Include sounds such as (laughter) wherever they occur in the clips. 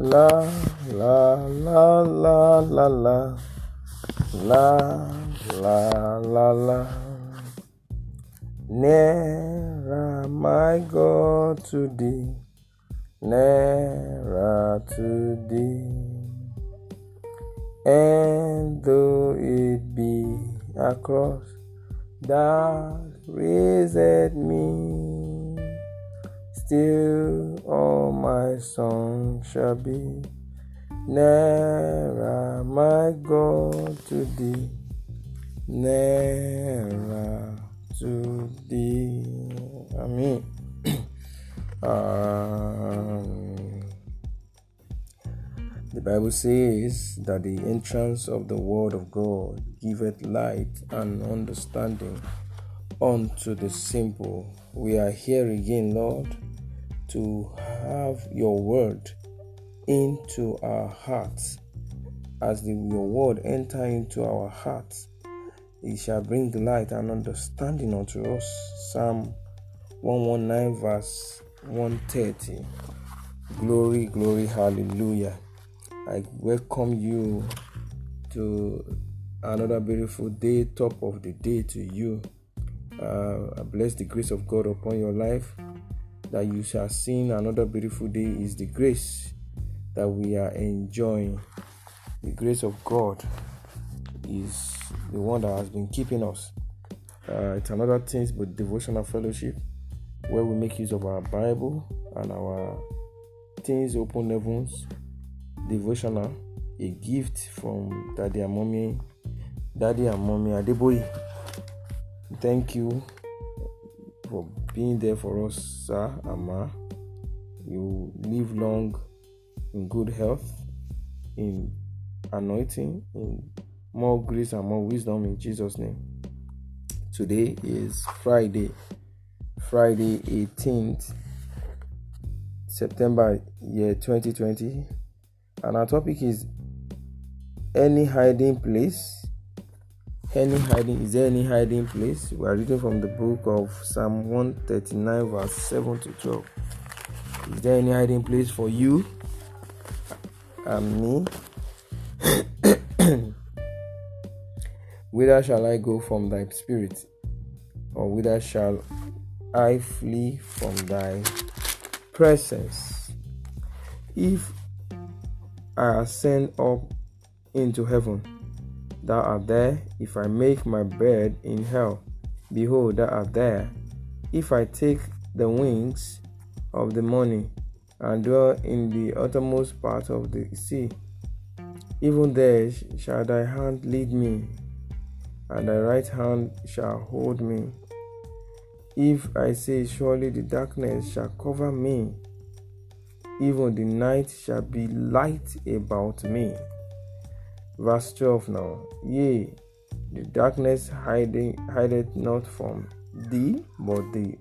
La la la la la la. La la la la. Nearer my God to thee. Nearer to thee. And though it be across that raised me still all my song shall be nearer my God to thee. Nearer to thee. Amen. (clears throat) Um, the Bible says that the entrance of the word of God giveth light and understanding unto the simple. We are here again, Lord, to have your word into our hearts. As the, your word enter into our hearts, it shall bring light and understanding unto us. Psalm 119 verse 130. Glory, glory, hallelujah. I welcome you to another beautiful day, top of the day to you. Uh, I bless the grace of God upon your life that you shall see another beautiful day is the grace that we are enjoying. The grace of God is the one that has been keeping us. Uh, it's another thing but devotional fellowship where we make use of our Bible and our Teens Open Heavens devotional, a gift from Daddy and Mommy, Daddy and Mommy Adeboye. Thank you for being there for us, sir and. You live long in good health, in anointing, in more grace and more wisdom in Jesus' name. Today is Friday, Friday 18th September year 2020 and our topic is any hiding place any hiding is there any hiding place? We are reading from the book of Psalm 139 verse 7 to 12 is there any hiding place for you? And me? (coughs) Whither shall I go from thy spirit? Or whither shall I flee from thy presence. If I ascend up into heaven, thou art there. If I make my bed in hell, behold, thou art there. If I take the wings of the morning and dwell in the uttermost part of the sea, even there shall thy hand lead me, and thy right hand shall hold me. If I say, Surely the darkness shall cover me, even the night shall be light about me. Verse 12 now. Yea, the darkness hiding hideth not from thee, but the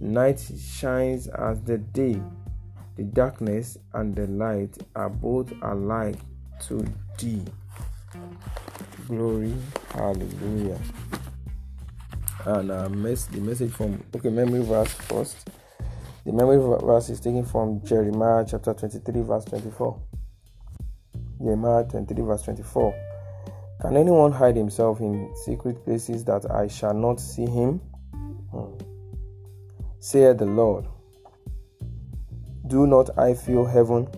night shines as the day. The darkness and the light are both alike to thee. Glory, hallelujah and uh, mess, the message from okay memory verse first the memory verse is taken from jeremiah chapter 23 verse 24 jeremiah 23 verse 24 can anyone hide himself in secret places that i shall not see him hmm. the lord do not i feel heaven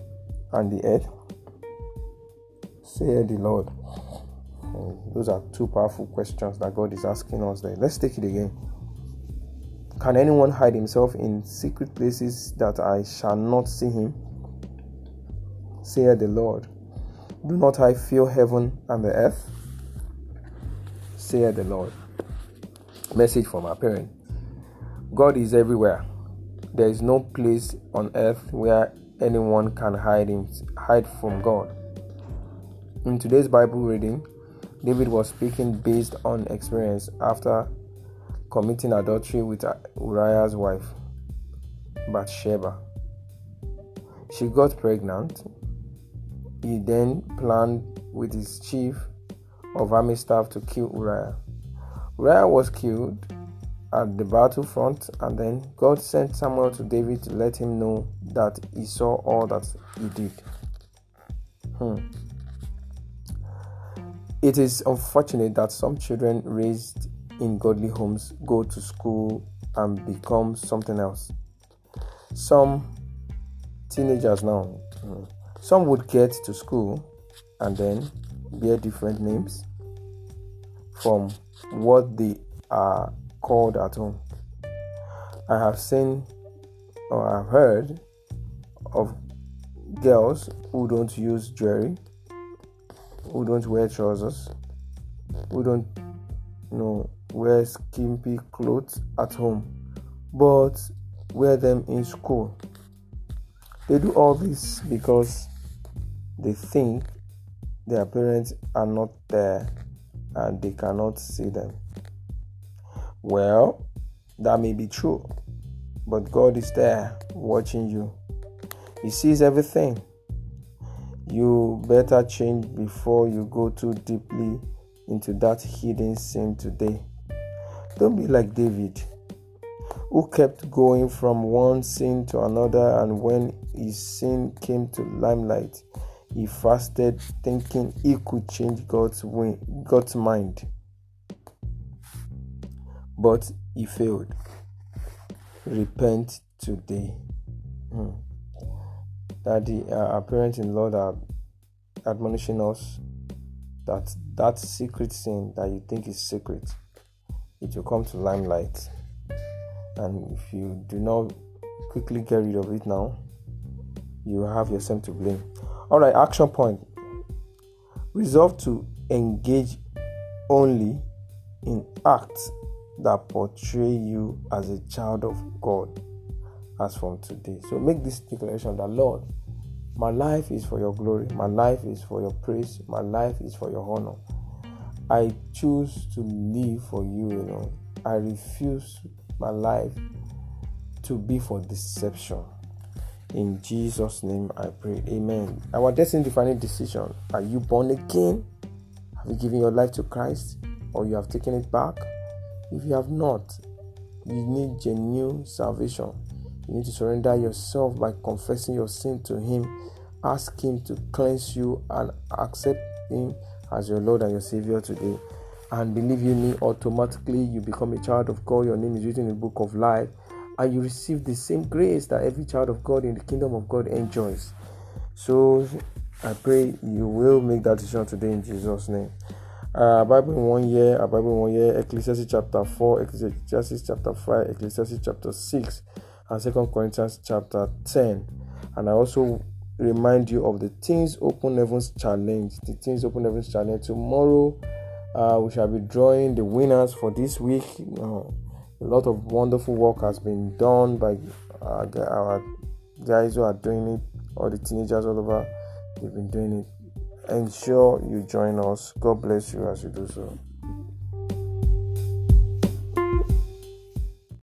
and the earth saith the lord those are two powerful questions that God is asking us there. Let's take it again. Can anyone hide himself in secret places that I shall not see him? Saith the Lord. Do not I feel heaven and the earth? Saith the Lord. Message from our parent. God is everywhere. There is no place on earth where anyone can hide hide from God. In today's Bible reading, David was speaking based on experience after committing adultery with Uriah's wife, Bathsheba. She got pregnant. He then planned with his chief of army staff to kill Uriah. Uriah was killed at the battlefront, and then God sent Samuel to David to let him know that he saw all that he did. Hmm. It is unfortunate that some children raised in godly homes go to school and become something else. Some teenagers now, hmm, some would get to school and then bear different names from what they are called at home. I have seen or I've heard of girls who don't use jewelry, who don't wear trousers, who don't you know wear skimpy clothes at home, but wear them in school. They do all this because they think their parents are not there and they cannot see them. Well, that may be true, but God is there watching you. He sees everything. You better change before you go too deeply into that hidden sin today. Don't be like David, who kept going from one sin to another, and when his sin came to limelight, he fasted thinking he could change God's way, God's mind. But he failed. Repent today. Hmm. Daddy, uh, parents in law are admonishing us that that secret sin that you think is secret, it will come to limelight. And if you do not quickly get rid of it now, you have yourself to blame. All right, action point. Resolve to engage only in acts that portray you as a child of God as from today. So make this declaration that Lord, my life is for your glory, my life is for your praise, my life is for your honor. I choose to live for you alone. I refuse my life to be for deception. In Jesus' name I pray. Amen. Our destiny defining decision. Are you born again? Have you given your life to Christ? Or you have taken it back? If you have not, you need genuine salvation. You need to surrender yourself by confessing your sin to Him. Ask Him to cleanse you and accept Him as your Lord and your Savior today. And believe you me, automatically you become a child of God. Your name is written in the book of life and you receive the same grace that every child of God in the kingdom of God enjoys. So I pray you will make that decision today in Jesus' name. Uh, Bible in one year, a Bible in one year, Ecclesiastes chapter 4, Ecclesiastes chapter 5, Ecclesiastes chapter 6, and Second Corinthians chapter 10. And I also remind you of the Teens Open Heavens Challenge. The Teens Open Heavens Challenge. Tomorrow, uh, we shall be drawing the winners for this week. Uh, a lot of wonderful work has been done by our, our guys who are doing it, all the teenagers all over. They've been doing it. Ensure you join us. God bless you as you do so.